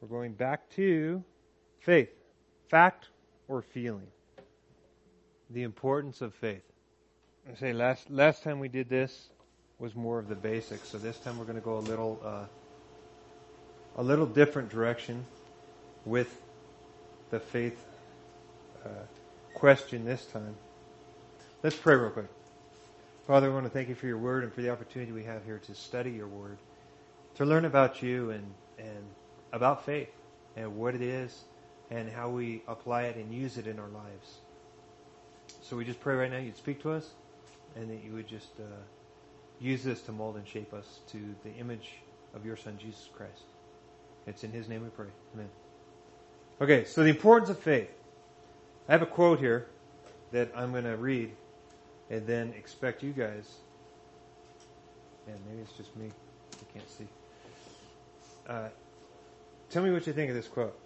We're going back to faith. Fact or feeling? The importance of faith. I say last last time we did this was more of the basics, so this time we're going to go a little uh, a little different direction with the faith uh, question this time. Let's pray real quick. Father, I want to thank you for your word and for the opportunity we have here to study your word, to learn about you and, and about faith and what it is and how we apply it and use it in our lives. So we just pray right now you'd speak to us and that you would just uh, use this to mold and shape us to the image of your Son, Jesus Christ. It's in His name we pray. Amen. Okay, so the importance of faith. I have a quote here that I'm going to read and then expect you guys. And maybe it's just me. I can't see. Uh, tell me what you think of this quote.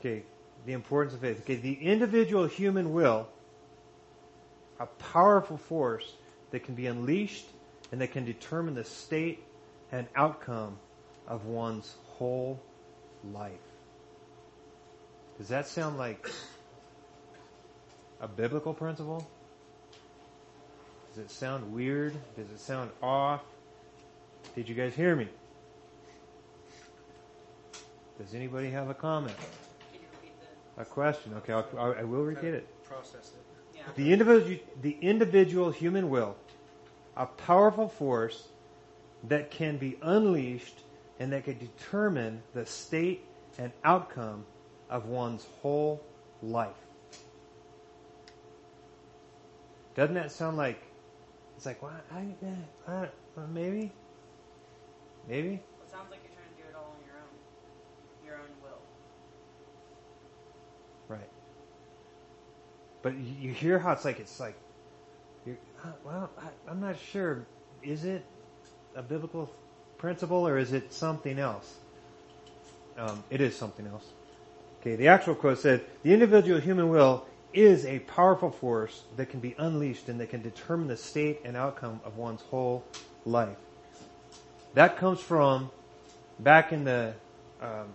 Okay, the importance of faith. Okay, the individual human will, a powerful force that can be unleashed and that can determine the state and outcome of one's whole life. Does that sound like a biblical principle? Does it sound weird? Does it sound off? Did you guys hear me? Does anybody have a comment? A question? Okay, I'll, I will repeat it. Process it. Yeah. The individual, the individual human will, a powerful force that can be unleashed and that can determine the state and outcome of one's whole life. Doesn't that sound like it's like what? I, I, I, maybe, maybe. It sounds like you're trying to do it all on your own. Your own will. Right. But you hear how it's like it's like, well, I, I'm not sure. Is it a biblical principle or is it something else? Um, it is something else. Okay, the actual quote said, "The individual human will is a powerful force that can be unleashed and that can determine the state and outcome of one's whole life." That comes from back in the um,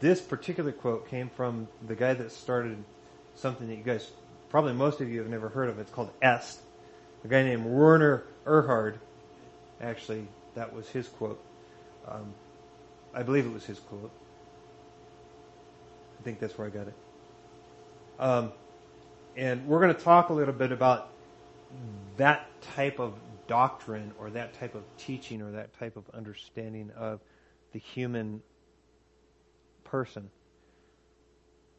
this particular quote came from the guy that started something that you guys probably most of you have never heard of. It's called EST. A guy named Werner Erhard. Actually, that was his quote. Um, I believe it was his quote. I think that's where I got it. Um, and we're going to talk a little bit about that type of doctrine or that type of teaching or that type of understanding of the human person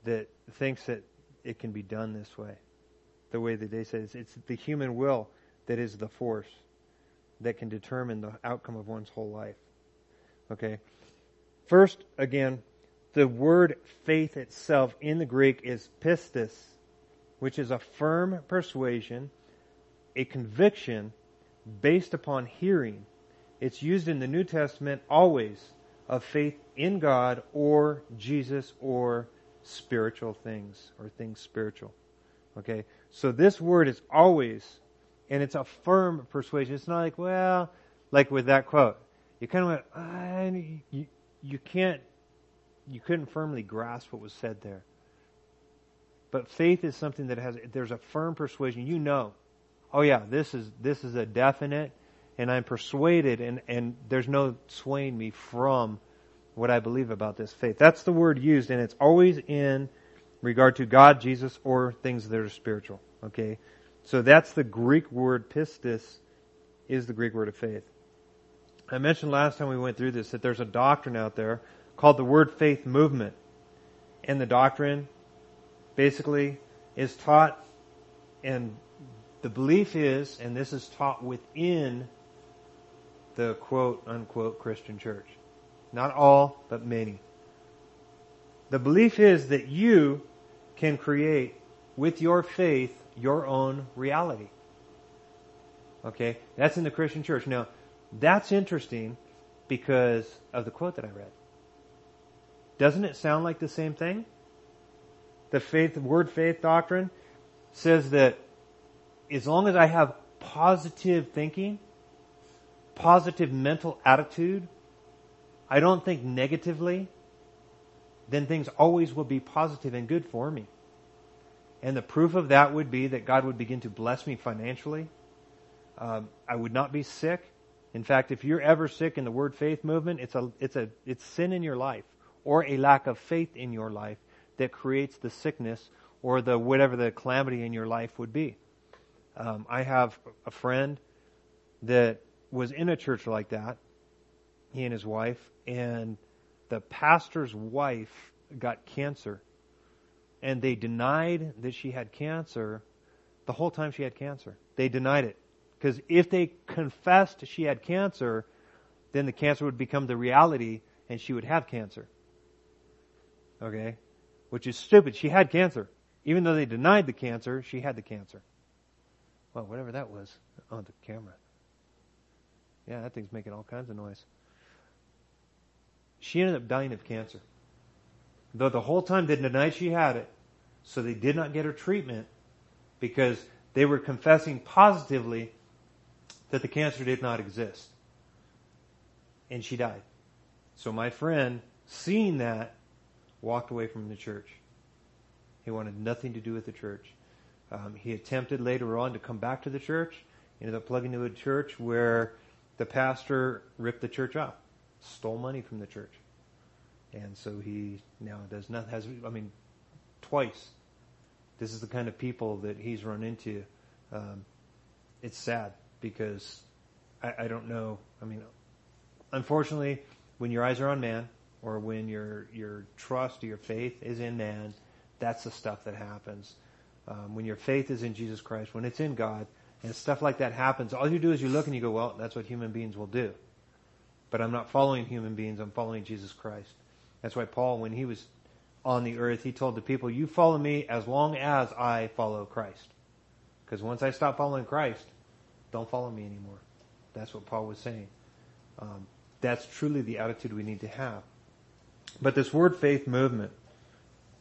that thinks that it can be done this way. The way that they say it's, it's the human will that is the force that can determine the outcome of one's whole life. Okay. First, again, the word faith itself in the Greek is pistis, which is a firm persuasion, a conviction based upon hearing. It's used in the New Testament always of faith in God or Jesus or spiritual things or things spiritual. Okay? So this word is always, and it's a firm persuasion. It's not like, well, like with that quote. You kind of went, ah, you, you can't, you couldn't firmly grasp what was said there. But faith is something that has, there's a firm persuasion. You know, oh yeah, this is, this is a definite, and I'm persuaded, and, and there's no swaying me from what I believe about this faith. That's the word used, and it's always in regard to God, Jesus, or things that are spiritual. Okay? So that's the Greek word pistis is the Greek word of faith. I mentioned last time we went through this that there's a doctrine out there called the word faith movement. And the doctrine basically is taught and the belief is, and this is taught within the quote unquote Christian church. Not all, but many. The belief is that you can create with your faith your own reality. Okay? That's in the Christian church. Now, that's interesting because of the quote that I read. Doesn't it sound like the same thing? The faith, word faith doctrine says that as long as I have positive thinking, positive mental attitude, I don't think negatively, then things always will be positive and good for me. And the proof of that would be that God would begin to bless me financially. Um, I would not be sick. In fact, if you're ever sick in the word faith movement, it's a, it's a, it's sin in your life or a lack of faith in your life that creates the sickness or the whatever the calamity in your life would be. Um, I have a friend that was in a church like that, he and his wife, and the pastor's wife got cancer. And they denied that she had cancer the whole time she had cancer. They denied it. Because if they confessed she had cancer, then the cancer would become the reality and she would have cancer. Okay? Which is stupid. She had cancer. Even though they denied the cancer, she had the cancer. Well, whatever that was on the camera. Yeah, that thing's making all kinds of noise. She ended up dying of cancer. Though the whole time they denied she had it, so they did not get her treatment because they were confessing positively that the cancer did not exist. And she died. So my friend, seeing that, walked away from the church. He wanted nothing to do with the church. Um, he attempted later on to come back to the church. Ended up plugging into a church where the pastor ripped the church off, stole money from the church. And so he now does nothing, has, I mean, twice. This is the kind of people that he's run into. Um, it's sad because I, I don't know. I mean, unfortunately, when your eyes are on man, or when your your trust or your faith is in man, that's the stuff that happens. Um, when your faith is in Jesus Christ, when it's in God, and stuff like that happens, all you do is you look and you go, well, that's what human beings will do. But I'm not following human beings, I'm following Jesus Christ. That's why Paul, when he was on the earth, he told the people, you follow me as long as I follow Christ. Because once I stop following Christ, don't follow me anymore. That's what Paul was saying. Um, that's truly the attitude we need to have. But this word faith movement,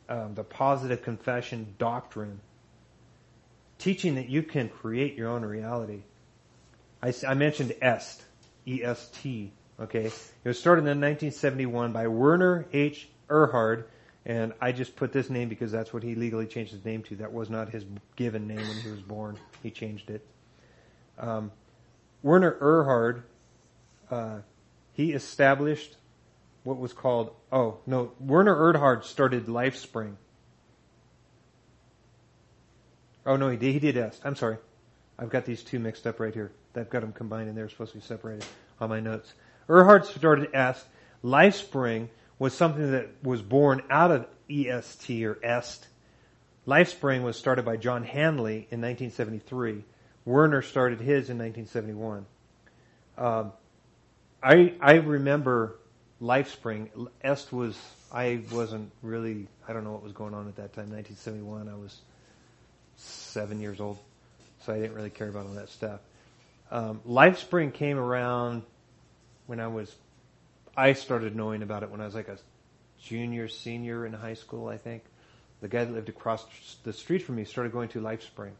um, the positive confession doctrine, teaching that you can create your own reality. I, I mentioned EST, E-S-T, okay? It was started in 1971 by Werner H. Erhard, and I just put this name because that's what he legally changed his name to. That was not his given name when he was born. He changed it. Um, Werner Erhard, uh, he established what was called, oh, no, Werner Erhard started LifeSpring. Oh no, he did, he did EST. I'm sorry. I've got these two mixed up right here. I've got them combined and they're supposed to be separated on my notes. Erhard started EST. LifeSpring was something that was born out of EST or EST. LifeSpring was started by John Hanley in 1973. Werner started his in 1971. Um, I I remember LifeSpring. Est was I wasn't really I don't know what was going on at that time. 1971. I was seven years old, so I didn't really care about all that stuff. Um, LifeSpring came around when I was I started knowing about it when I was like a junior, senior in high school. I think the guy that lived across the street from me started going to LifeSpring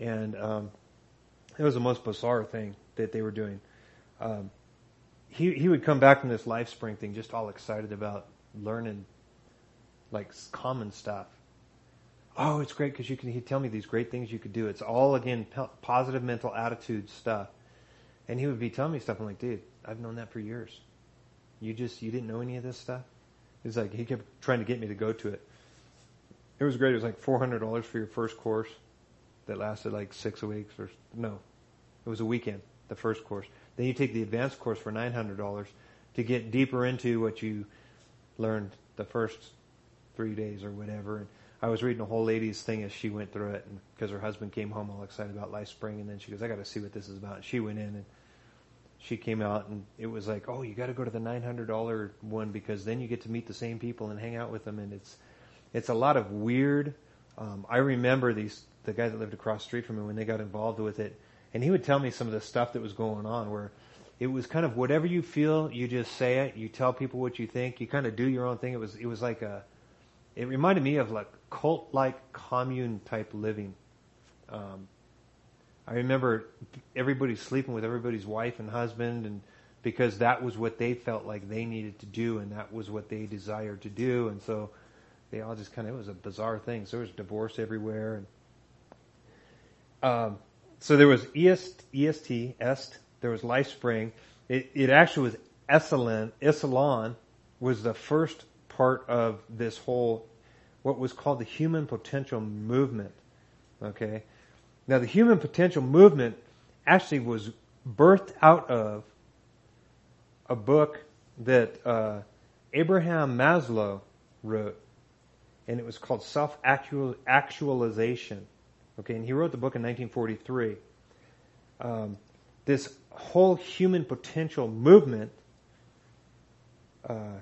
and um, it was the most bizarre thing that they were doing. Um, he he would come back from this LifeSpring thing just all excited about learning like common stuff. Oh, it's great because you can. He'd tell me these great things you could do. It's all again positive mental attitude stuff, and he would be telling me stuff. I'm like, dude, I've known that for years. You just you didn't know any of this stuff. He's like he kept trying to get me to go to it. It was great. It was like four hundred dollars for your first course that lasted like six weeks or no, it was a weekend, the first course. Then you take the advanced course for $900 to get deeper into what you learned the first three days or whatever. And I was reading a whole lady's thing as she went through it and because her husband came home all excited about Life Spring, and then she goes, I got to see what this is about. And she went in and she came out and it was like, oh, you got to go to the $900 one because then you get to meet the same people and hang out with them. And it's, it's a lot of weird, um, I remember these the guy that lived across the street from me when they got involved with it, and he would tell me some of the stuff that was going on where it was kind of whatever you feel, you just say it. You tell people what you think. You kind of do your own thing. It was it was like a. It reminded me of like cult like commune type living. Um, I remember everybody sleeping with everybody's wife and husband, and because that was what they felt like they needed to do and that was what they desired to do. And so they all just kind of, it was a bizarre thing. So there was divorce everywhere. And, um, so there was EST, EST, EST, there was LifeSpring. It, it actually was Esalen, Esalen was the first part of this whole, what was called the human potential movement. Okay. Now the human potential movement actually was birthed out of a book that uh, Abraham Maslow wrote, and it was called Self Actualization. Okay, and he wrote the book in 1943. Um, this whole human potential movement uh,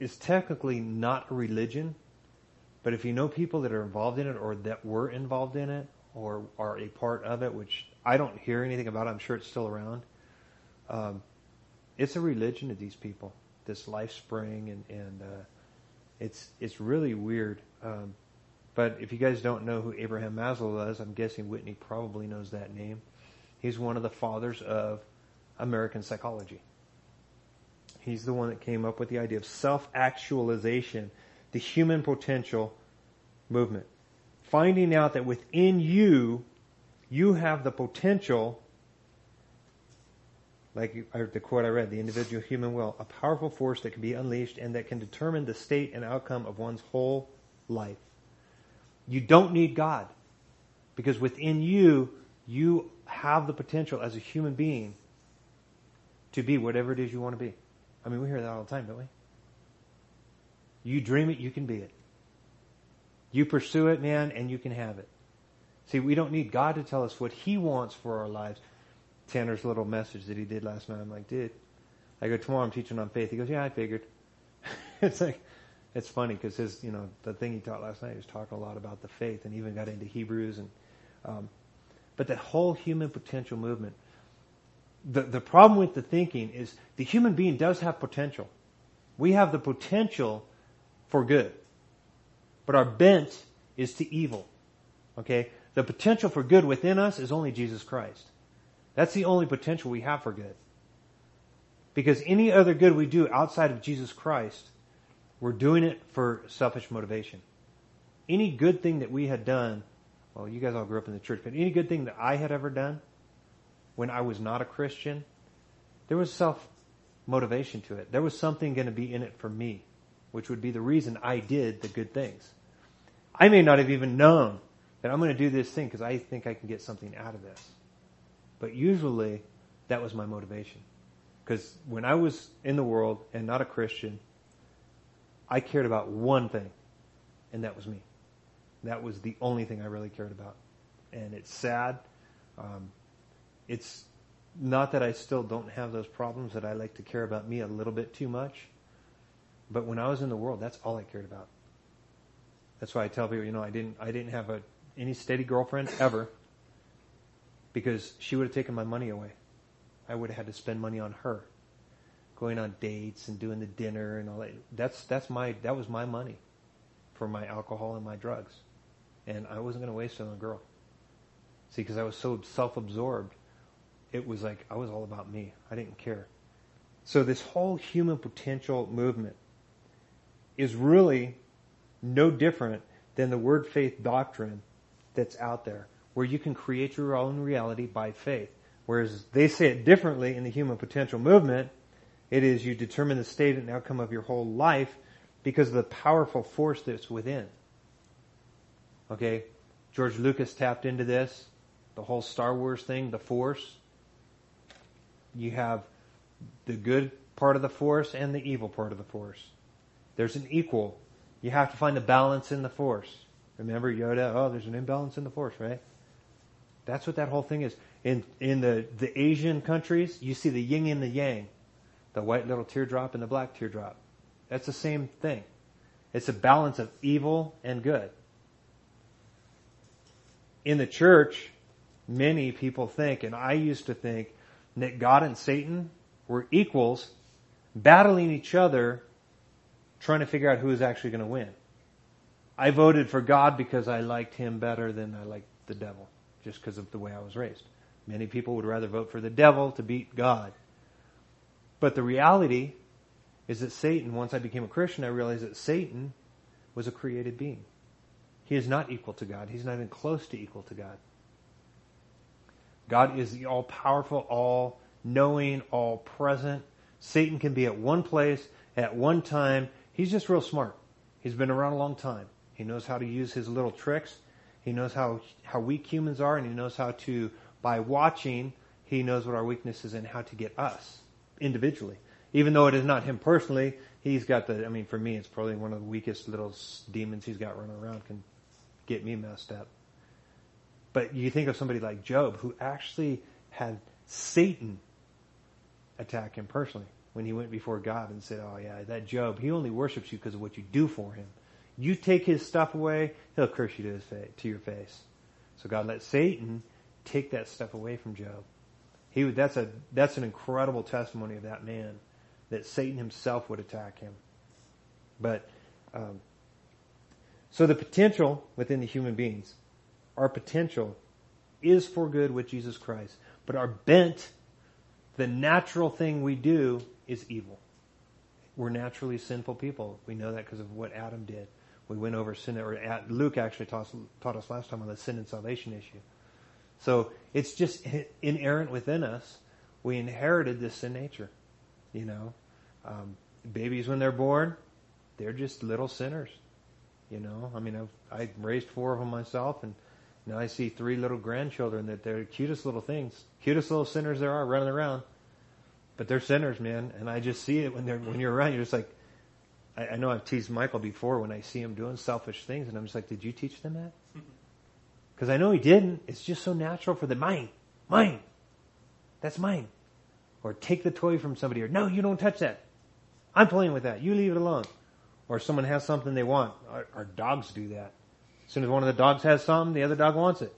is technically not a religion, but if you know people that are involved in it or that were involved in it or are a part of it, which I don't hear anything about, I'm sure it's still around. Um, it's a religion to these people, this LifeSpring, and and uh, it's it's really weird. Um, but if you guys don't know who Abraham Maslow is, I'm guessing Whitney probably knows that name. He's one of the fathers of American psychology. He's the one that came up with the idea of self-actualization, the human potential movement. Finding out that within you, you have the potential like the quote I read, the individual human will, a powerful force that can be unleashed and that can determine the state and outcome of one's whole life. You don't need God because within you, you have the potential as a human being to be whatever it is you want to be. I mean, we hear that all the time, don't we? You dream it, you can be it. You pursue it, man, and you can have it. See, we don't need God to tell us what He wants for our lives. Tanner's little message that he did last night. I'm like, dude, I go, tomorrow I'm teaching on faith. He goes, yeah, I figured. it's like, it's funny because his, you know, the thing he taught last night, he was talking a lot about the faith and even got into Hebrews and, um, but that whole human potential movement, the, the problem with the thinking is the human being does have potential. We have the potential for good, but our bent is to evil. Okay? The potential for good within us is only Jesus Christ. That's the only potential we have for good. Because any other good we do outside of Jesus Christ, we're doing it for selfish motivation. Any good thing that we had done, well, you guys all grew up in the church, but any good thing that I had ever done when I was not a Christian, there was self motivation to it. There was something going to be in it for me, which would be the reason I did the good things. I may not have even known that I'm going to do this thing because I think I can get something out of this. But usually that was my motivation. Because when I was in the world and not a Christian, I cared about one thing, and that was me. That was the only thing I really cared about. And it's sad. Um, it's not that I still don't have those problems that I like to care about me a little bit too much. But when I was in the world, that's all I cared about. That's why I tell people, you know, I didn't, I didn't have a, any steady girlfriend ever because she would have taken my money away. I would have had to spend money on her, going on dates and doing the dinner and all that. That's that's my that was my money for my alcohol and my drugs, and I wasn't going to waste it on a girl. See, because I was so self-absorbed, it was like I was all about me. I didn't care. So this whole human potential movement is really no different than the word faith doctrine that's out there where you can create your own reality by faith. Whereas they say it differently in the human potential movement. It is you determine the state and outcome of your whole life because of the powerful force that's within. Okay? George Lucas tapped into this. The whole Star Wars thing, the force. You have the good part of the force and the evil part of the force. There's an equal. You have to find the balance in the force. Remember Yoda? Oh, there's an imbalance in the force, right? That's what that whole thing is. In in the, the Asian countries, you see the yin and the yang, the white little teardrop and the black teardrop. That's the same thing. It's a balance of evil and good. In the church, many people think, and I used to think, that God and Satan were equals, battling each other, trying to figure out who is actually going to win. I voted for God because I liked him better than I liked the devil just because of the way I was raised. Many people would rather vote for the devil to beat God. But the reality is that Satan, once I became a Christian, I realized that Satan was a created being. He is not equal to God. He's not even close to equal to God. God is the all powerful, all knowing, all present. Satan can be at one place at one time. He's just real smart. He's been around a long time. He knows how to use his little tricks. He knows how, how weak humans are and he knows how to, by watching, he knows what our weakness is and how to get us individually. Even though it is not him personally, he's got the, I mean, for me, it's probably one of the weakest little demons he's got running around can get me messed up. But you think of somebody like Job who actually had Satan attack him personally when he went before God and said, Oh yeah, that Job, he only worships you because of what you do for him. You take his stuff away, he'll curse you to his face, to your face. So God let Satan take that stuff away from Job. He would, that's a, that's an incredible testimony of that man that Satan himself would attack him. But, um, so the potential within the human beings, our potential is for good with Jesus Christ, but our bent, the natural thing we do is evil. We're naturally sinful people. We know that because of what Adam did. We went over sin, or Luke actually taught, taught us last time on the sin and salvation issue. So it's just inerrant within us. We inherited this sin nature. You know, um, babies when they're born, they're just little sinners. You know, I mean, I've I raised four of them myself, and now I see three little grandchildren that they're the cutest little things, cutest little sinners there are running around. But they're sinners, man, and I just see it when they're when you're around. You're just like, I, I know I've teased Michael before when I see him doing selfish things, and I'm just like, did you teach them that? Because I know he didn't. It's just so natural for the mine, mine. That's mine. Or take the toy from somebody, or no, you don't touch that. I'm playing with that. You leave it alone or someone has something they want. Our, our, dogs do that. As soon as one of the dogs has something, the other dog wants it.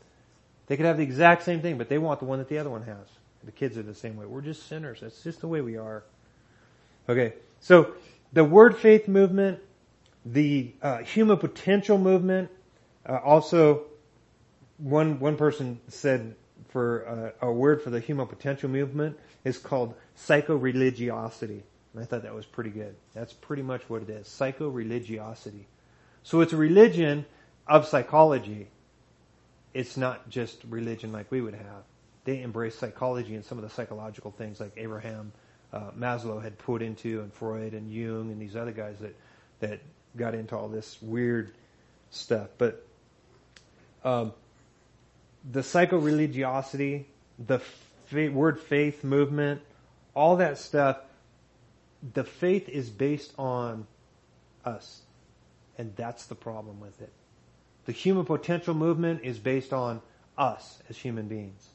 They could have the exact same thing, but they want the one that the other one has. The kids are the same way. We're just sinners. That's just the way we are. Okay, so the word faith movement, the uh, human potential movement, uh, also one one person said for uh, a word for the human potential movement is called psycho-religiosity. And I thought that was pretty good. That's pretty much what it is. Psycho-religiosity. So it's a religion of psychology. It's not just religion like we would have. They embrace psychology and some of the psychological things like Abraham uh, Maslow had put into and Freud and Jung and these other guys that, that got into all this weird stuff. But um, the psycho-religiosity, the word faith movement, all that stuff the faith is based on us. And that's the problem with it. The human potential movement is based on us as human beings.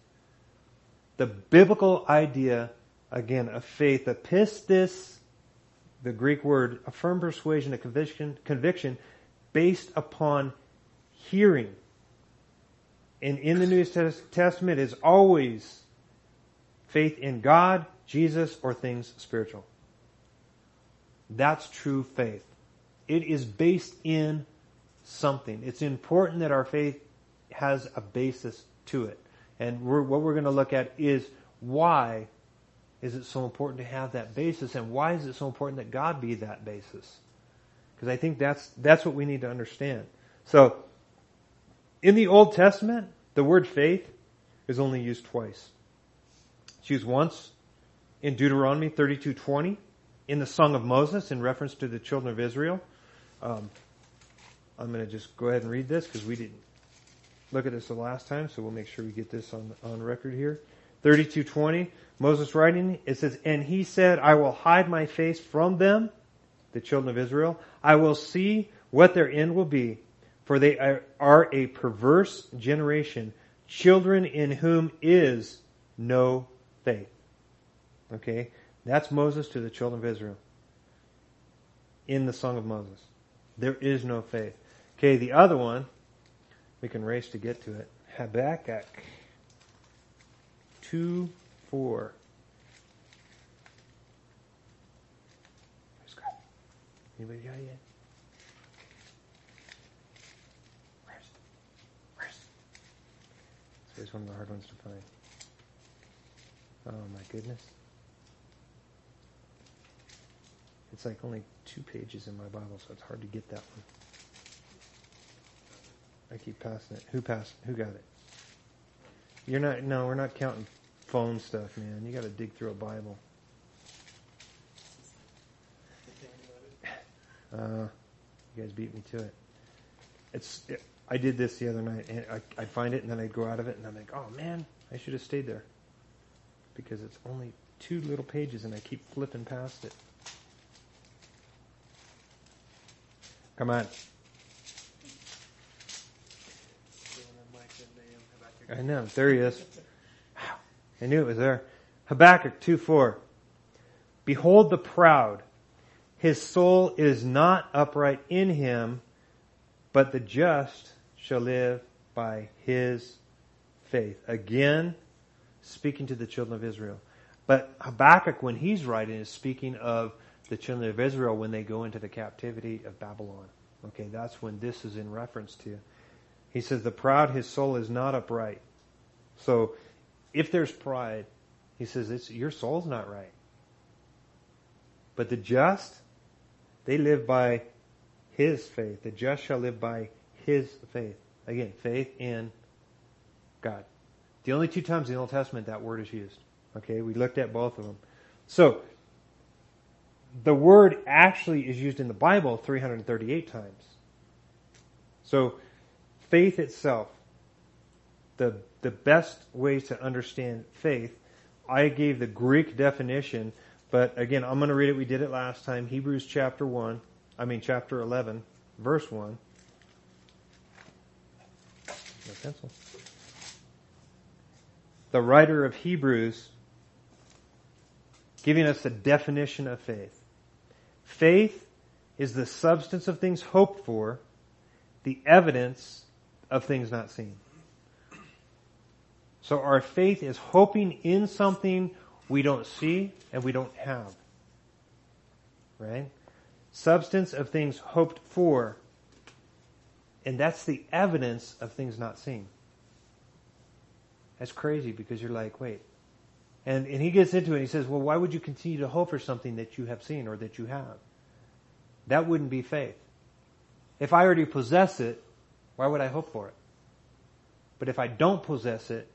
The biblical idea, again, of faith, pistis, the Greek word, a firm persuasion, a conviction, conviction based upon hearing. And in the New Testament is always faith in God, Jesus, or things spiritual. That's true faith. It is based in something. It's important that our faith has a basis to it. And we're, what we're going to look at is why is it so important to have that basis and why is it so important that God be that basis? Because I think that's, that's what we need to understand. So, in the Old Testament, the word faith is only used twice. It's used once in Deuteronomy 32:20 in the Song of Moses in reference to the children of Israel. Um, I'm going to just go ahead and read this because we didn't look at this the last time, so we'll make sure we get this on on record here. 32:20, Moses writing, it says, "And he said, I will hide my face from them, the children of Israel. I will see what their end will be, for they are a perverse generation, children in whom is no faith." Okay? That's Moses to the children of Israel in the Song of Moses. There is no faith. Okay, the other one, we can race to get to it. Habakkuk 2 4. Anybody got it yet? Where's, where's? It's one of the hard ones to find. Oh my goodness. It's like only two pages in my Bible, so it's hard to get that one. I keep passing it. Who passed? Who got it? You're not. No, we're not counting phone stuff, man. You got to dig through a Bible. Uh, you guys beat me to it. It's. It, I did this the other night, and I, I'd find it, and then I'd go out of it, and I'm like, oh man, I should have stayed there because it's only two little pages, and I keep flipping past it. Come on. I know. There he is. I knew it was there. Habakkuk 2 4. Behold the proud. His soul is not upright in him, but the just shall live by his faith. Again, speaking to the children of Israel. But Habakkuk, when he's writing, is speaking of the children of Israel when they go into the captivity of Babylon. Okay, that's when this is in reference to. He says, The proud, his soul is not upright. So, if there's pride, he says, it's, Your soul's not right. But the just, they live by his faith. The just shall live by his faith. Again, faith in God. The only two times in the Old Testament that word is used. Okay, we looked at both of them. So, the word actually is used in the Bible 338 times. So, faith itself, the, the best way to understand faith, I gave the Greek definition, but again, I'm going to read it. We did it last time. Hebrews chapter 1, I mean, chapter 11, verse 1. No pencil. The writer of Hebrews giving us a definition of faith. Faith is the substance of things hoped for, the evidence of things not seen. So our faith is hoping in something we don't see and we don't have. Right? Substance of things hoped for. And that's the evidence of things not seen. That's crazy because you're like, wait. And, and he gets into it and he says, well, why would you continue to hope for something that you have seen or that you have? That wouldn't be faith. If I already possess it, why would I hope for it? But if I don't possess it,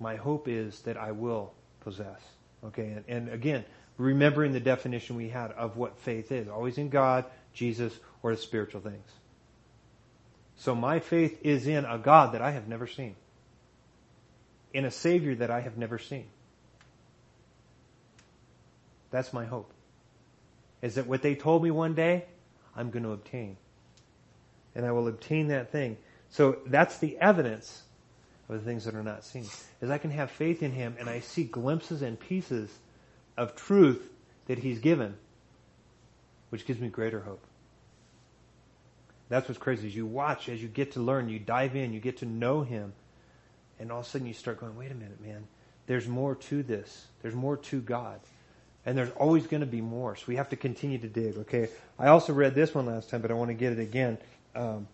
my hope is that I will possess. Okay, and, and again, remembering the definition we had of what faith is always in God, Jesus, or the spiritual things. So my faith is in a God that I have never seen in a Savior that I have never seen. That's my hope. Is that what they told me one day, I'm going to obtain. And I will obtain that thing. So that's the evidence of the things that are not seen. Is I can have faith in Him and I see glimpses and pieces of truth that He's given, which gives me greater hope. That's what's crazy. As you watch, as you get to learn, you dive in, you get to know Him and all of a sudden you start going, wait a minute, man. There's more to this. There's more to God. And there's always going to be more. So we have to continue to dig. Okay. I also read this one last time, but I want to get it again. Um,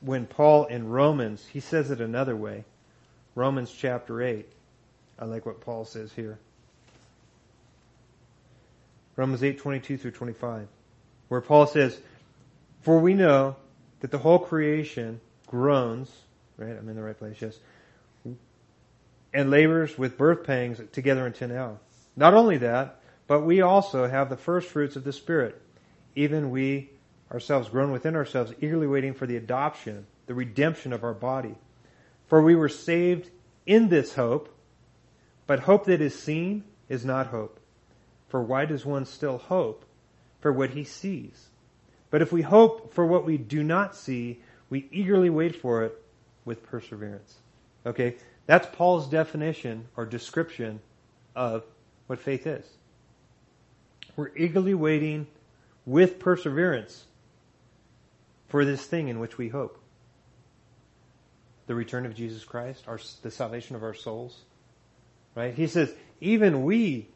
when Paul in Romans, he says it another way. Romans chapter 8. I like what Paul says here. Romans 8, 22 through 25. Where Paul says, For we know that the whole creation groans, right? I'm in the right place, yes and labors with birth pangs together until now. Not only that, but we also have the first fruits of the Spirit, even we ourselves groan within ourselves, eagerly waiting for the adoption, the redemption of our body. For we were saved in this hope, but hope that is seen is not hope. For why does one still hope for what he sees? But if we hope for what we do not see, we eagerly wait for it with perseverance. Okay? That's Paul's definition or description of what faith is. We're eagerly waiting with perseverance for this thing in which we hope. The return of Jesus Christ, our, the salvation of our souls. Right? He says, even we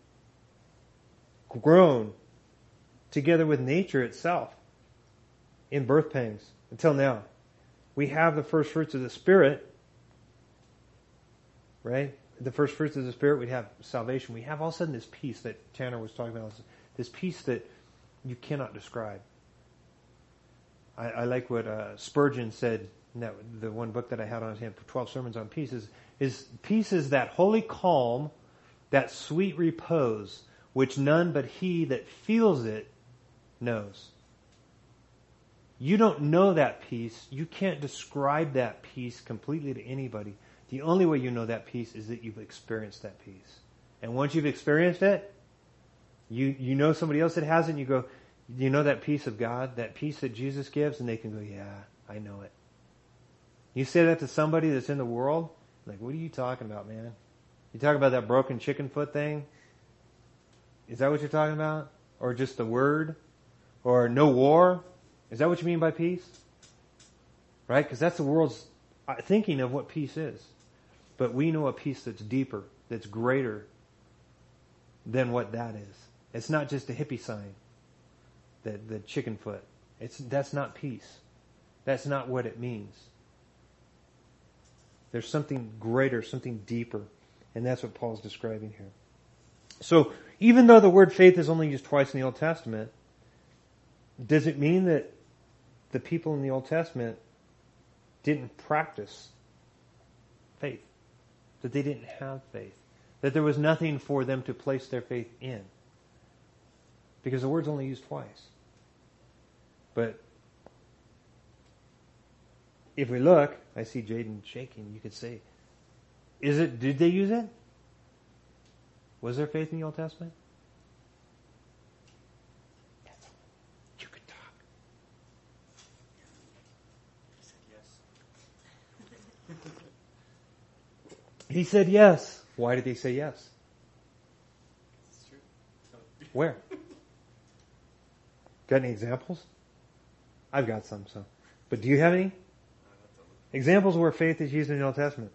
groan together with nature itself in birth pangs until now. We have the first fruits of the Spirit, right? The first fruits of the Spirit, we have salvation. We have all of a sudden this peace that Tanner was talking about, this peace that you cannot describe. I, I like what uh, Spurgeon said in that, the one book that I had on him, 12 sermons on peace, is, is peace is that holy calm, that sweet repose, which none but he that feels it knows. You don't know that peace. You can't describe that peace completely to anybody. The only way you know that peace is that you've experienced that peace. And once you've experienced it, you, you know somebody else that hasn't, you go, you know that peace of God, that peace that Jesus gives, and they can go, yeah, I know it. You say that to somebody that's in the world, like, what are you talking about, man? You talk about that broken chicken foot thing? Is that what you're talking about? Or just the word? Or no war? Is that what you mean by peace? Right? Because that's the world's uh, thinking of what peace is. But we know a peace that's deeper, that's greater than what that is. It's not just a hippie sign, the, the chicken foot. It's, that's not peace. That's not what it means. There's something greater, something deeper. And that's what Paul's describing here. So, even though the word faith is only used twice in the Old Testament, does it mean that the people in the Old Testament didn't practice faith? That they didn't have faith? That there was nothing for them to place their faith in? Because the word's only used twice. But if we look, I see Jaden shaking. You could say, is it, did they use it? Was there faith in the Old Testament? You could talk. He said yes. Why did they say yes? Where? Got any examples? I've got some, so. But do you have any? Examples where faith is used in the Old Testament.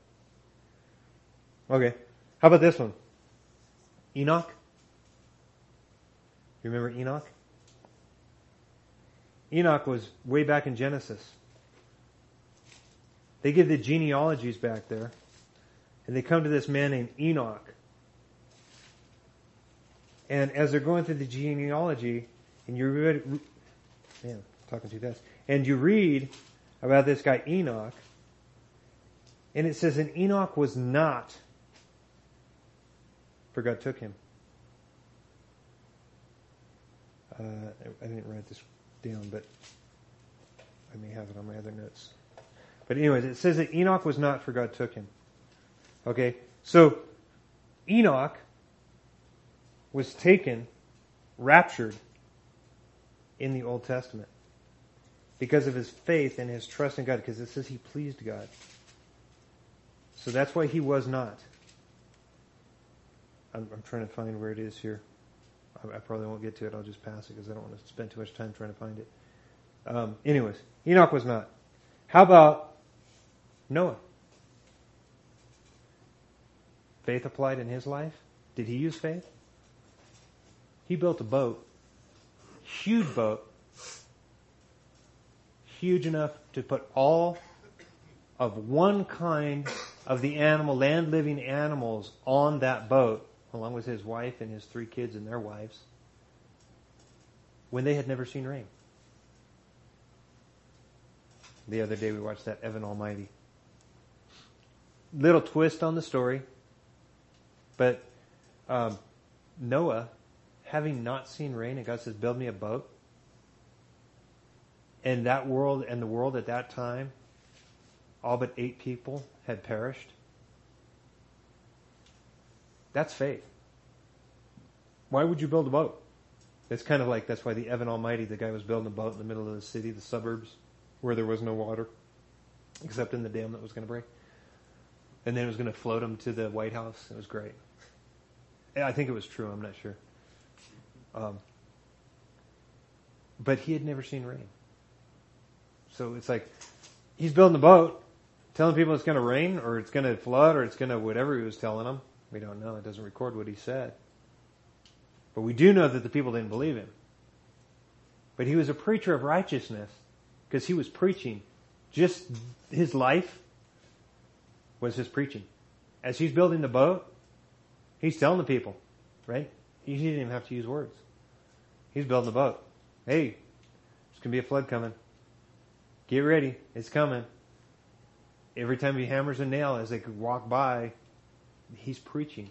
Okay. How about this one? Enoch? You remember Enoch? Enoch was way back in Genesis. They give the genealogies back there, and they come to this man named Enoch. And as they're going through the genealogy, and you read, man, talking too fast, and you read about this guy Enoch, and it says, and Enoch was not, for God took him. Uh, I didn't write this down, but I may have it on my other notes. But anyways, it says that Enoch was not, for God took him. Okay, so Enoch was taken, raptured in the Old Testament because of his faith and his trust in God, because it says he pleased God. So that's why he was not. I'm, I'm trying to find where it is here. I, I, probably won't get to it. I'll just pass it because I don't want to spend too much time trying to find it. Um, anyways, Enoch was not. How about Noah? Faith applied in his life? Did he use faith? He built a boat, huge boat, huge enough to put all of one kind of the animal, land living animals on that boat, along with his wife and his three kids and their wives, when they had never seen rain. The other day we watched that Evan Almighty. Little twist on the story, but um, Noah, having not seen rain, and God says, "Build me a boat." And that world and the world at that time all but eight people had perished. That's faith. Why would you build a boat? It's kind of like that's why the Evan Almighty, the guy was building a boat in the middle of the city, the suburbs, where there was no water, except in the dam that was going to break. And then it was going to float him to the White House. It was great. I think it was true. I'm not sure. Um, but he had never seen rain. So it's like he's building a boat, telling people it's going to rain or it's going to flood or it's going to whatever he was telling them. We don't know. It doesn't record what he said. But we do know that the people didn't believe him. But he was a preacher of righteousness because he was preaching. Just his life was his preaching. As he's building the boat, he's telling the people, right? He didn't even have to use words. He's building the boat. hey, there's going to be a flood coming. Get ready. It's coming. Every time he hammers a nail as they could walk by, he's preaching.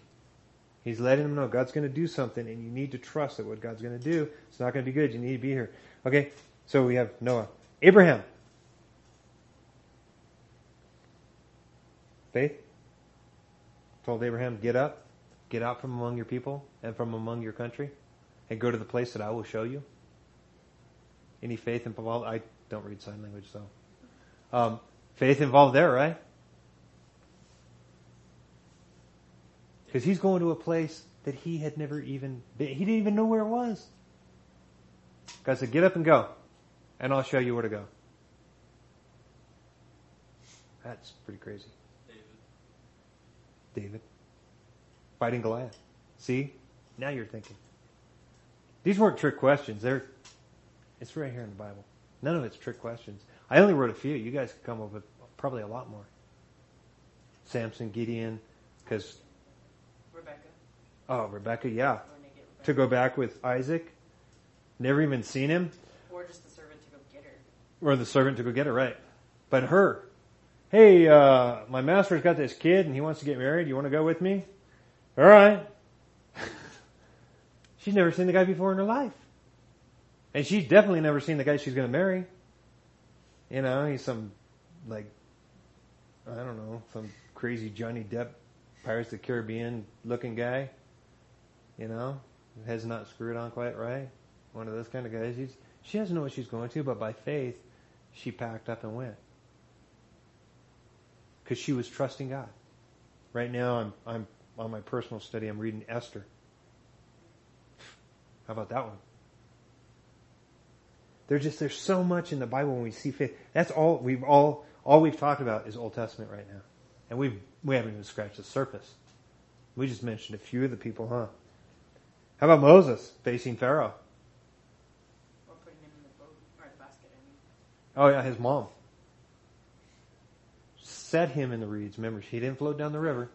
He's letting them know God's going to do something and you need to trust that what God's going to do, it's not going to be good. You need to be here. Okay. So we have Noah. Abraham. Faith. Told Abraham, get up, get out from among your people and from among your country and go to the place that I will show you. Any faith involved? I don't read sign language, so. Um, faith involved there, right? Because he's going to a place that he had never even been. He didn't even know where it was. God said, get up and go, and I'll show you where to go. That's pretty crazy. David. David. Fighting Goliath. See? Now you're thinking. These weren't trick questions. They're, it's right here in the Bible. None of it's trick questions. I only wrote a few. You guys could come up with probably a lot more. Samson, Gideon, because, Rebecca. oh, Rebecca, yeah. Rebecca. To go back with Isaac. Never even seen him. Or just the servant to go get her. Or the servant to go get her, right. But her. Hey, uh, my master's got this kid and he wants to get married. You want to go with me? Alright. she's never seen the guy before in her life. And she's definitely never seen the guy she's gonna marry. You know, he's some, like, I don't know, some crazy Johnny Depp Pirates of the Caribbean looking guy. You know, has not screwed on quite right. One of those kind of guys. She doesn't know what she's going to, but by faith, she packed up and went. Because she was trusting God. Right now, I'm, I'm on my personal study, I'm reading Esther. How about that one? There's just, there's so much in the Bible when we see faith. That's all we've all, all we've talked about is Old Testament right now. And we've, we haven't even scratched the surface. We just mentioned a few of the people, huh? How about Moses facing Pharaoh? Or putting him in the boat. Or the basket, I mean. Oh yeah, his mom. Set him in the reeds. Remember, she didn't float down the river.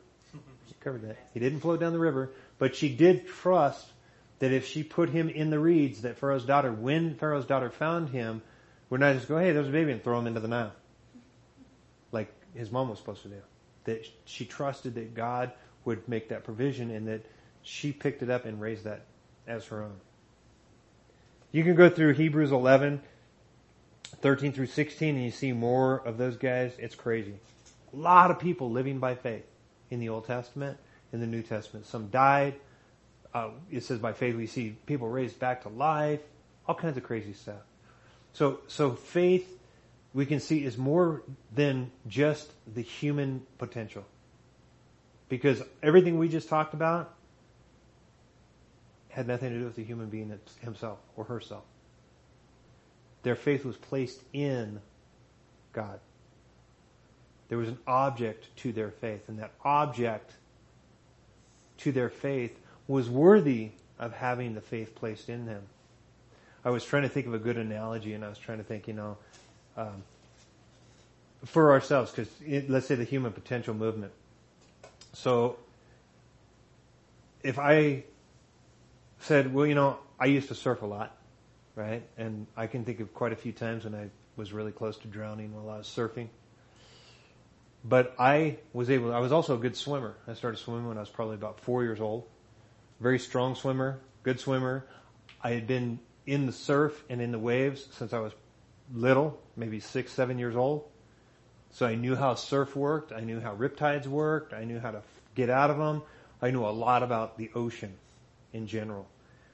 She covered that. He didn't float down the river, but she did trust that if she put him in the reeds, that Pharaoh's daughter, when Pharaoh's daughter found him, would not just go, hey, there's a baby and throw him into the Nile. Like his mom was supposed to do. That she trusted that God would make that provision and that she picked it up and raised that as her own. You can go through Hebrews 11, 13 through 16 and you see more of those guys. It's crazy. A lot of people living by faith in the Old Testament, in the New Testament. Some died. Uh, it says by faith we see people raised back to life. All kinds of crazy stuff. So, so faith we can see is more than just the human potential. Because everything we just talked about had nothing to do with the human being himself or herself. Their faith was placed in God. There was an object to their faith, and that object to their faith was worthy of having the faith placed in them. I was trying to think of a good analogy, and I was trying to think, you know, um, for ourselves, because let's say the human potential movement. So, if I said, well, you know, I used to surf a lot, right? And I can think of quite a few times when I was really close to drowning while I was surfing. But I was able, I was also a good swimmer. I started swimming when I was probably about four years old. Very strong swimmer, good swimmer. I had been in the surf and in the waves since I was little, maybe six, seven years old. So I knew how surf worked. I knew how riptides worked. I knew how to get out of them. I knew a lot about the ocean in general.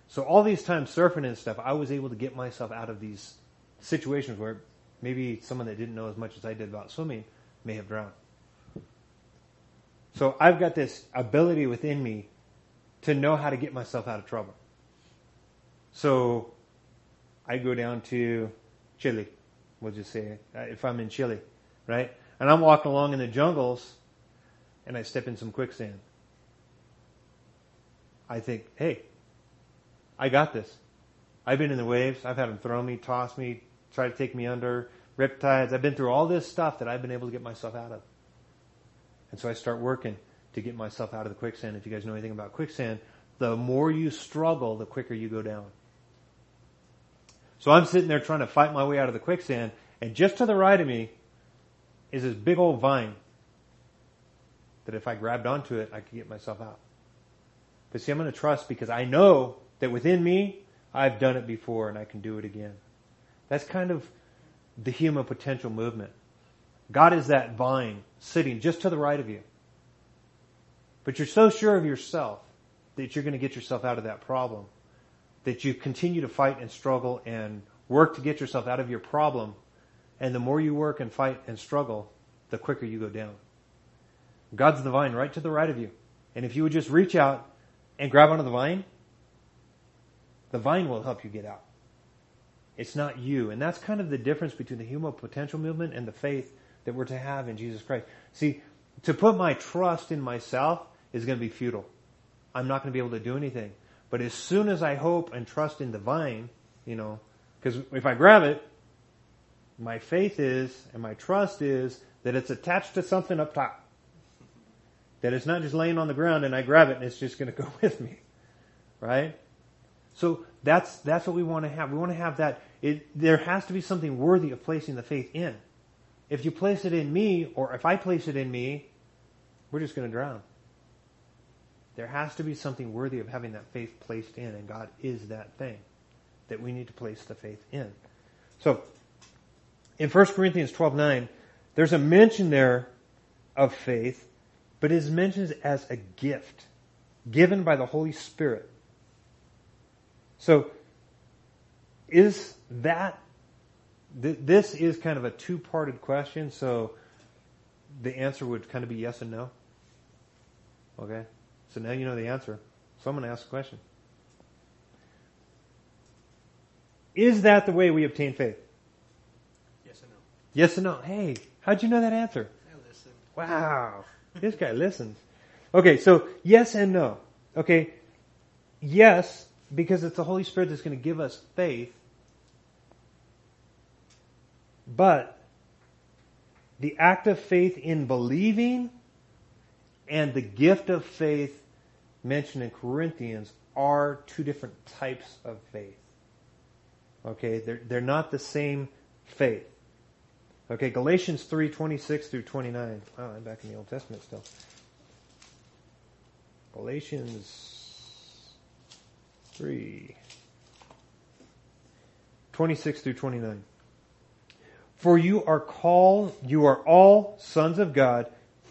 So all these times surfing and stuff, I was able to get myself out of these situations where maybe someone that didn't know as much as I did about swimming may have drowned. So I've got this ability within me to know how to get myself out of trouble. So I go down to Chile, we'll just say, uh, if I'm in Chile, right? And I'm walking along in the jungles and I step in some quicksand. I think, hey, I got this. I've been in the waves. I've had them throw me, toss me, try to take me under, riptides. I've been through all this stuff that I've been able to get myself out of. And so I start working to get myself out of the quicksand. If you guys know anything about quicksand, the more you struggle, the quicker you go down. So I'm sitting there trying to fight my way out of the quicksand, and just to the right of me is this big old vine that if I grabbed onto it, I could get myself out. But see, I'm going to trust because I know that within me, I've done it before and I can do it again. That's kind of the human potential movement. God is that vine sitting just to the right of you. But you're so sure of yourself that you're going to get yourself out of that problem that you continue to fight and struggle and work to get yourself out of your problem. And the more you work and fight and struggle, the quicker you go down. God's the vine right to the right of you. And if you would just reach out and grab onto the vine, the vine will help you get out. It's not you. And that's kind of the difference between the human potential movement and the faith that we're to have in Jesus Christ. See, to put my trust in myself is going to be futile. I'm not going to be able to do anything. But as soon as I hope and trust in the vine, you know, because if I grab it, my faith is and my trust is that it's attached to something up top. That it's not just laying on the ground and I grab it and it's just going to go with me. Right? So that's, that's what we want to have. We want to have that. It, there has to be something worthy of placing the faith in. If you place it in me, or if I place it in me, we're just going to drown. There has to be something worthy of having that faith placed in, and God is that thing that we need to place the faith in. So, in 1 Corinthians 12 9, there's a mention there of faith but it is mentioned as a gift given by the Holy Spirit. So, is that, th- this is kind of a two parted question, so the answer would kind of be yes and no. Okay? So now you know the answer. So I'm going to ask a question. Is that the way we obtain faith? Yes and no. Yes and no. Hey, how'd you know that answer? I listen. Wow. This guy listens. Okay, so yes and no. Okay, yes, because it's the Holy Spirit that's going to give us faith, but the act of faith in believing and the gift of faith mentioned in Corinthians are two different types of faith. Okay, they're, they're not the same faith. Okay, Galatians 3, 26 through 29. Wow, I'm back in the Old Testament still. Galatians 3, 26 through 29. For you are called, you are all sons of God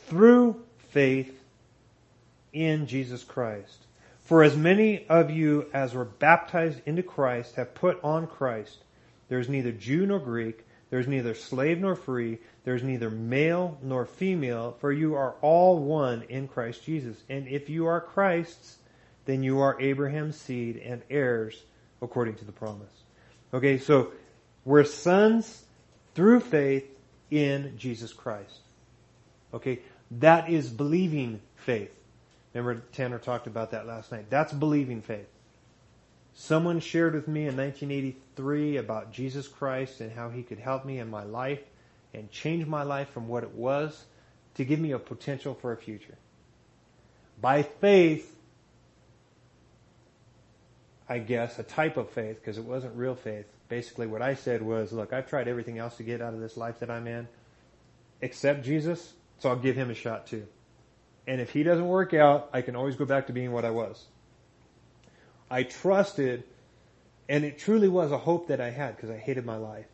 through faith in Jesus Christ. For as many of you as were baptized into Christ have put on Christ. There is neither Jew nor Greek, there's neither slave nor free. There's neither male nor female, for you are all one in Christ Jesus. And if you are Christ's, then you are Abraham's seed and heirs according to the promise. Okay, so we're sons through faith in Jesus Christ. Okay, that is believing faith. Remember Tanner talked about that last night. That's believing faith. Someone shared with me in 1983 about Jesus Christ and how he could help me in my life and change my life from what it was to give me a potential for a future. By faith, I guess, a type of faith, because it wasn't real faith. Basically, what I said was, look, I've tried everything else to get out of this life that I'm in, except Jesus, so I'll give him a shot too. And if he doesn't work out, I can always go back to being what I was. I trusted, and it truly was a hope that I had because I hated my life.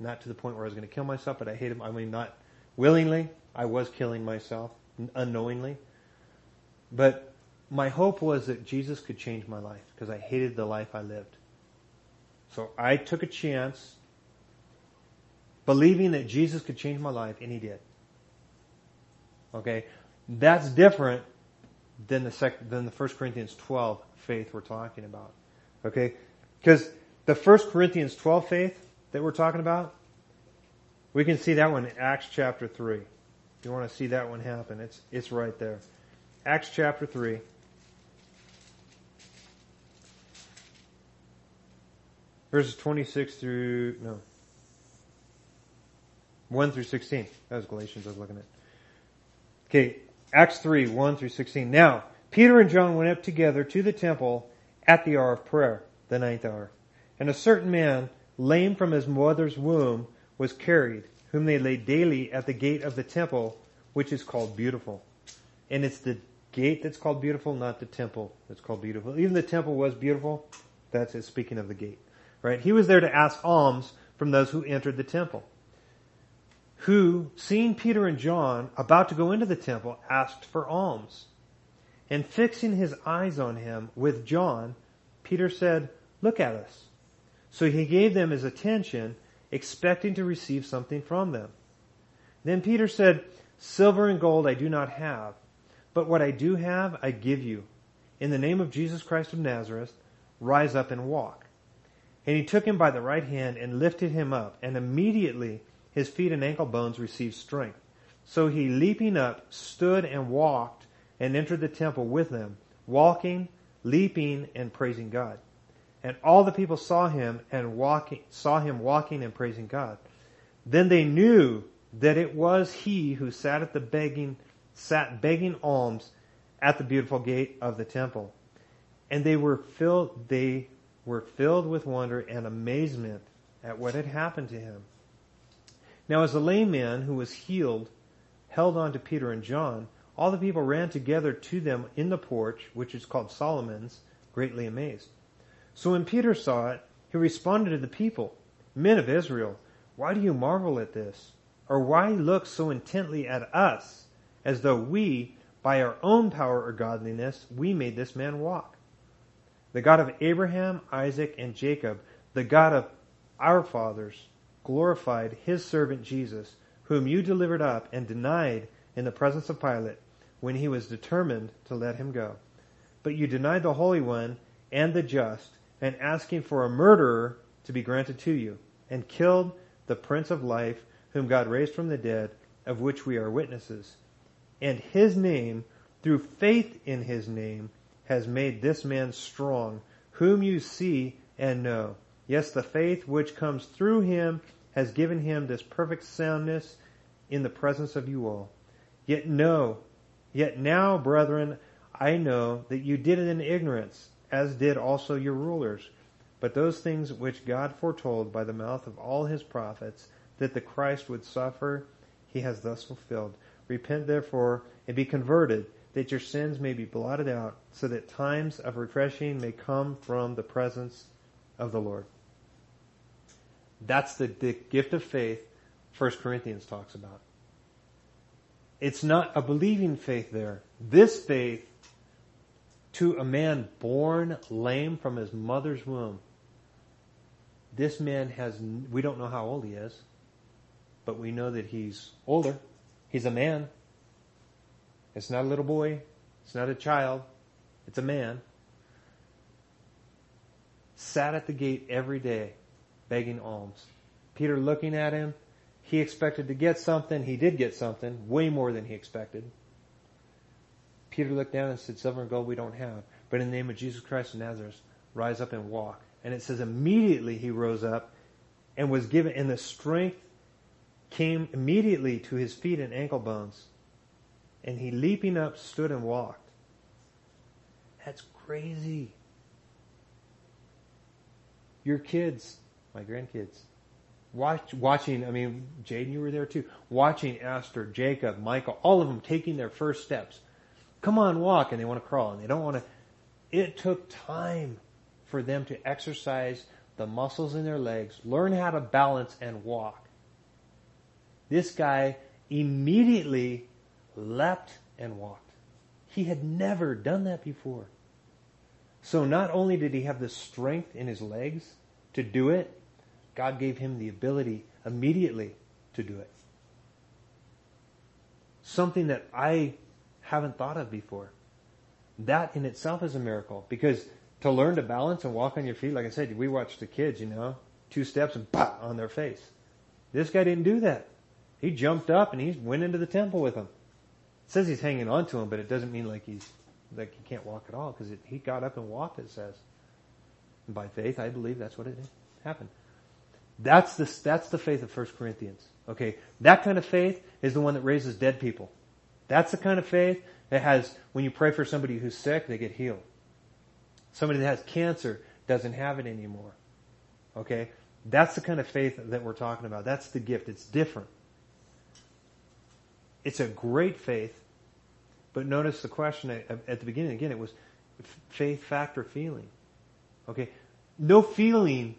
Not to the point where I was going to kill myself, but I hated, I mean, not willingly. I was killing myself unknowingly. But my hope was that Jesus could change my life because I hated the life I lived. So I took a chance believing that Jesus could change my life, and he did. Okay? That's different than the sec- than the 1 Corinthians 12 faith we're talking about. Okay? Because the 1 Corinthians 12 faith that we're talking about, we can see that one in Acts chapter 3. If you want to see that one happen, it's, it's right there. Acts chapter 3. Verses 26 through, no. 1 through 16. That was Galatians I was looking at. Okay, Acts 3, 1 through 16. Now, Peter and John went up together to the temple at the hour of prayer, the ninth hour. And a certain man lame from his mother's womb, was carried, whom they laid daily at the gate of the temple, which is called beautiful. And it's the gate that's called beautiful, not the temple that's called beautiful. Even the temple was beautiful. That's it, speaking of the gate. Right? He was there to ask alms from those who entered the temple. Who, seeing Peter and John about to go into the temple, asked for alms. And fixing his eyes on him with John, Peter said, Look at us. So he gave them his attention, expecting to receive something from them. Then Peter said, Silver and gold I do not have, but what I do have I give you. In the name of Jesus Christ of Nazareth, rise up and walk. And he took him by the right hand and lifted him up, and immediately his feet and ankle bones received strength. So he leaping up stood and walked and entered the temple with them, walking, leaping, and praising God. And all the people saw him and walking, saw him walking and praising God. Then they knew that it was he who sat at the begging, sat begging alms at the beautiful gate of the temple. And they were filled, they were filled with wonder and amazement at what had happened to him. Now as the lame man who was healed held on to Peter and John, all the people ran together to them in the porch, which is called Solomon's, greatly amazed. So when Peter saw it, he responded to the people, Men of Israel, why do you marvel at this? Or why look so intently at us, as though we, by our own power or godliness, we made this man walk? The God of Abraham, Isaac, and Jacob, the God of our fathers, glorified his servant Jesus, whom you delivered up and denied in the presence of Pilate when he was determined to let him go. But you denied the Holy One and the just, and asking for a murderer to be granted to you, and killed the Prince of Life, whom God raised from the dead, of which we are witnesses. And his name, through faith in his name, has made this man strong, whom you see and know. Yes, the faith which comes through him has given him this perfect soundness in the presence of you all. Yet know Yet now, brethren, I know that you did it in ignorance, as did also your rulers. But those things which God foretold by the mouth of all his prophets, that the Christ would suffer, he has thus fulfilled. Repent therefore and be converted, that your sins may be blotted out, so that times of refreshing may come from the presence of the Lord. That's the, the gift of faith 1 Corinthians talks about. It's not a believing faith there. This faith to a man born lame from his mother's womb. This man has, we don't know how old he is, but we know that he's older. He's a man. It's not a little boy. It's not a child. It's a man. Sat at the gate every day begging alms. Peter looking at him, he expected to get something. He did get something, way more than he expected. Peter looked down and said, Silver and gold we don't have, but in the name of Jesus Christ of Nazareth, rise up and walk. And it says immediately he rose up and was given, and the strength came immediately to his feet and ankle bones. And he leaping up stood and walked. That's crazy. Your kids, my grandkids, Watch, watching, I mean, Jaden, you were there too. Watching Esther, Jacob, Michael, all of them taking their first steps. Come on, walk, and they want to crawl, and they don't want to. It took time for them to exercise the muscles in their legs, learn how to balance and walk. This guy immediately leapt and walked. He had never done that before. So not only did he have the strength in his legs to do it, God gave him the ability immediately to do it. Something that I haven't thought of before. That in itself is a miracle because to learn to balance and walk on your feet, like I said, we watch the kids, you know, two steps and bah, on their face. This guy didn't do that. He jumped up and he went into the temple with them. It says he's hanging on to him, but it doesn't mean like he's like he can't walk at all because he got up and walked. It says, and by faith, I believe that's what it happened. That's the, that's the faith of 1 Corinthians. Okay. That kind of faith is the one that raises dead people. That's the kind of faith that has, when you pray for somebody who's sick, they get healed. Somebody that has cancer doesn't have it anymore. Okay. That's the kind of faith that we're talking about. That's the gift. It's different. It's a great faith, but notice the question at the beginning again, it was faith, fact, or feeling. Okay? No feeling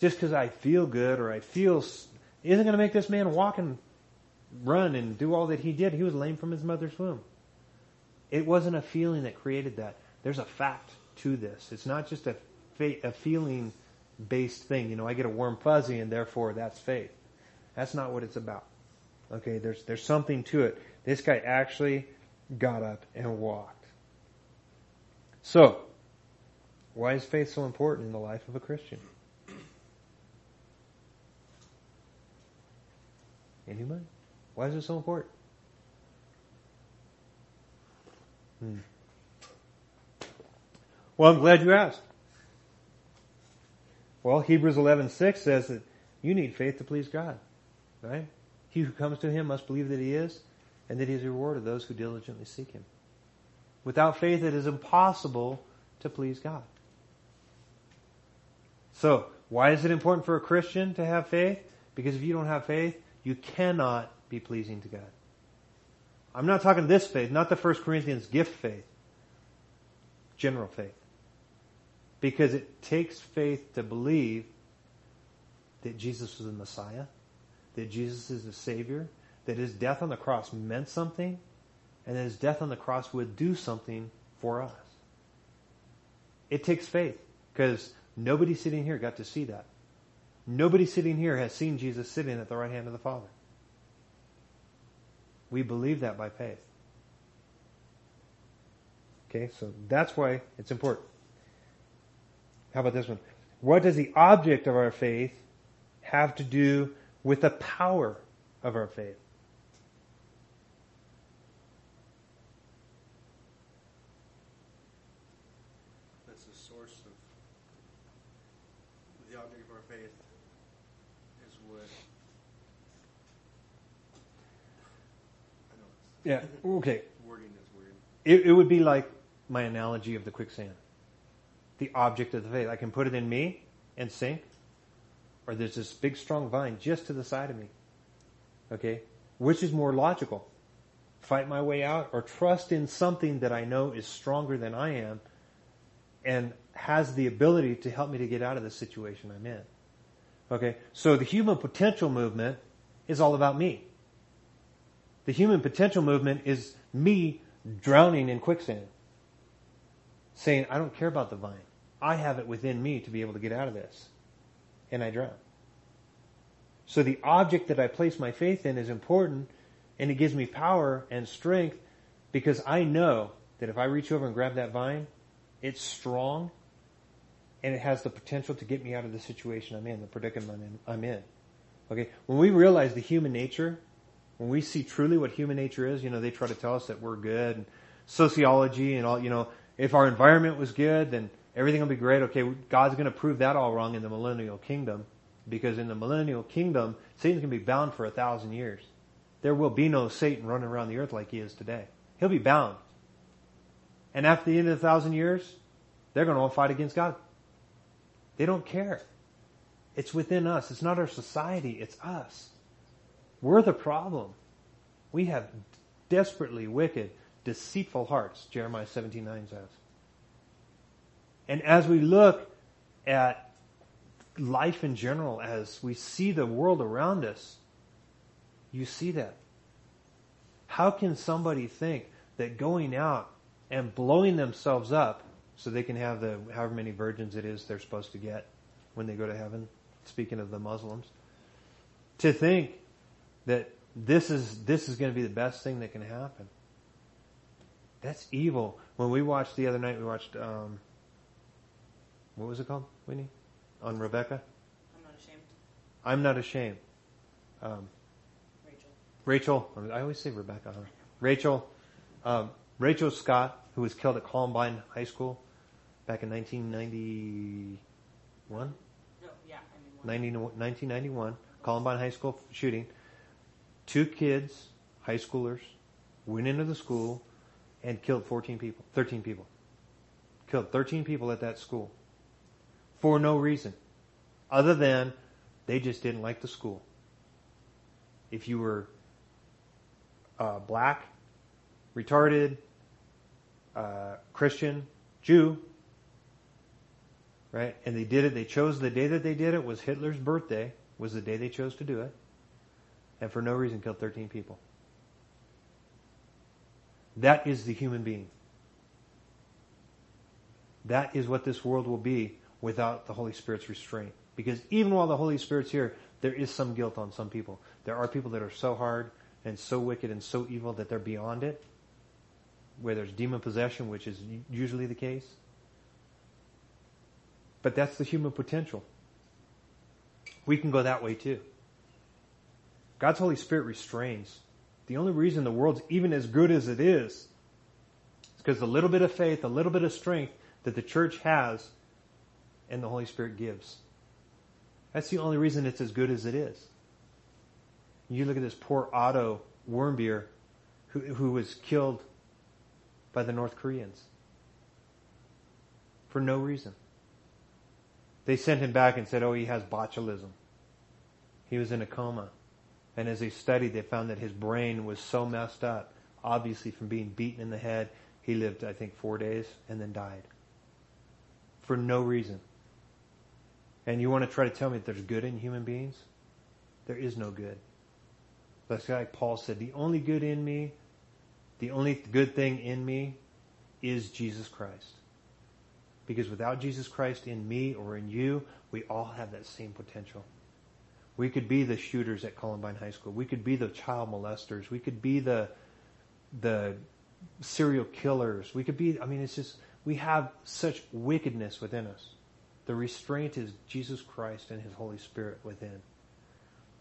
just because I feel good or I feel isn't going to make this man walk and run and do all that he did. He was lame from his mother's womb. It wasn't a feeling that created that. There's a fact to this. It's not just a, a feeling based thing. You know, I get a warm fuzzy and therefore that's faith. That's not what it's about. Okay, there's, there's something to it. This guy actually got up and walked. So, why is faith so important in the life of a Christian? Anybody? Why is it so important? Hmm. Well, I'm glad you asked. Well, Hebrews 11:6 says that you need faith to please God, right? He who comes to him must believe that he is and that he is a reward of those who diligently seek him. Without faith, it is impossible to please God. So, why is it important for a Christian to have faith? Because if you don't have faith, you cannot be pleasing to God. I'm not talking this faith, not the First Corinthians gift faith. General faith. Because it takes faith to believe that Jesus was the Messiah, that Jesus is the Savior, that his death on the cross meant something, and that his death on the cross would do something for us. It takes faith, because nobody sitting here got to see that. Nobody sitting here has seen Jesus sitting at the right hand of the Father. We believe that by faith. Okay, so that's why it's important. How about this one? What does the object of our faith have to do with the power of our faith? That's the source of the object of our faith is what. Yeah. Okay. Wording is weird. It, it would be like my analogy of the quicksand the object of the faith. I can put it in me and sink, or there's this big strong vine just to the side of me. Okay? Which is more logical? Fight my way out or trust in something that I know is stronger than I am and has the ability to help me to get out of the situation I'm in. Okay? So the human potential movement is all about me. The human potential movement is me drowning in quicksand saying, I don't care about the vine. I have it within me to be able to get out of this. And I drown. So the object that I place my faith in is important and it gives me power and strength because I know that if I reach over and grab that vine, it's strong and it has the potential to get me out of the situation I'm in, the predicament I'm in. Okay? When we realize the human nature, when we see truly what human nature is, you know, they try to tell us that we're good and sociology and all, you know, if our environment was good, then everything will be great. Okay, God's going to prove that all wrong in the millennial kingdom. Because in the millennial kingdom, Satan's going to be bound for a thousand years. There will be no Satan running around the earth like he is today. He'll be bound. And after the end of the thousand years, they're going to all fight against God. They don't care. It's within us. It's not our society. It's us. We're the problem. We have desperately wicked, deceitful hearts, Jeremiah 17 9 says. And as we look at life in general, as we see the world around us, you see that. How can somebody think that going out and blowing themselves up so they can have the however many virgins it is they're supposed to get when they go to heaven, speaking of the Muslims, to think that this is this is going to be the best thing that can happen. That's evil. When we watched the other night, we watched, um, what was it called, Whitney? On Rebecca? I'm not ashamed. I'm not ashamed. Um, Rachel. Rachel, I always say Rebecca, huh? Rachel, um, Rachel Scott, who was killed at Columbine High School back in 1991? No, yeah, I90, 1991, Columbine High School shooting. Two kids, high schoolers, went into the school, and killed 14 people, 13 people. Killed 13 people at that school. For no reason. Other than They just didn't like the school. If you were uh, black, retarded, uh, Christian, Jew, right? And they did it. They chose the day that they did it was Hitler's birthday. Was the day they chose to do it, and for no reason killed 13 people. That is the human being. That is what this world will be without the Holy Spirit's restraint. Because even while the Holy Spirit's here, there is some guilt on some people. There are people that are so hard and so wicked and so evil that they're beyond it. Where there's demon possession, which is usually the case. But that's the human potential. We can go that way too. God's Holy Spirit restrains. The only reason the world's even as good as it is is because a little bit of faith, a little bit of strength that the church has and the Holy Spirit gives. That's the only reason it's as good as it is. You look at this poor Otto Warmbier who, who was killed by the North Koreans for no reason. They sent him back and said, oh, he has botulism. He was in a coma. And as they studied, they found that his brain was so messed up, obviously from being beaten in the head. He lived, I think, four days and then died. For no reason. And you want to try to tell me that there's good in human beings? There is no good. That's like Paul said, the only good in me, the only good thing in me is Jesus Christ. Because without Jesus Christ in me or in you, we all have that same potential. We could be the shooters at Columbine High School. We could be the child molesters. We could be the the serial killers. We could be I mean it's just we have such wickedness within us. The restraint is Jesus Christ and His Holy Spirit within.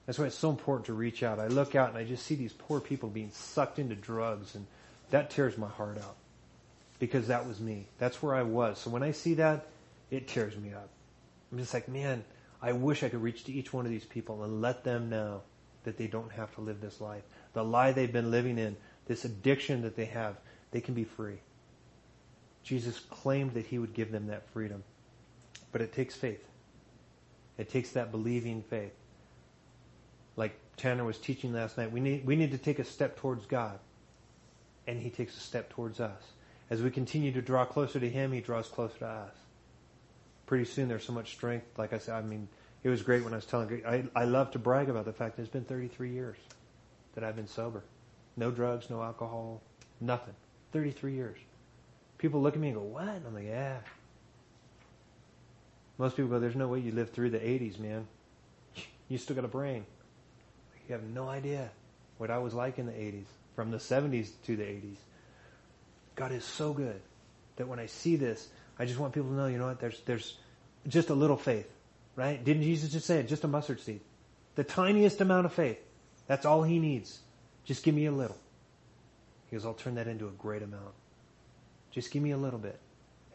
That's why it's so important to reach out. I look out and I just see these poor people being sucked into drugs and that tears my heart out. Because that was me. That's where I was. So when I see that, it tears me up. I'm just like, man, I wish I could reach to each one of these people and let them know that they don't have to live this life. The lie they've been living in, this addiction that they have, they can be free. Jesus claimed that he would give them that freedom. But it takes faith. It takes that believing faith. Like Tanner was teaching last night, we need, we need to take a step towards God. And he takes a step towards us. As we continue to draw closer to him, he draws closer to us. Pretty soon there's so much strength. Like I said, I mean, it was great when I was telling, I, I love to brag about the fact that it's been 33 years that I've been sober. No drugs, no alcohol, nothing. 33 years. People look at me and go, what? And I'm like, yeah, most people go, there's no way you lived through the 80s, man. You still got a brain. You have no idea what I was like in the 80s, from the 70s to the 80s. God is so good that when I see this, I just want people to know, you know what, there's, there's just a little faith, right? Didn't Jesus just say it? Just a mustard seed. The tiniest amount of faith. That's all he needs. Just give me a little. He goes, I'll turn that into a great amount. Just give me a little bit.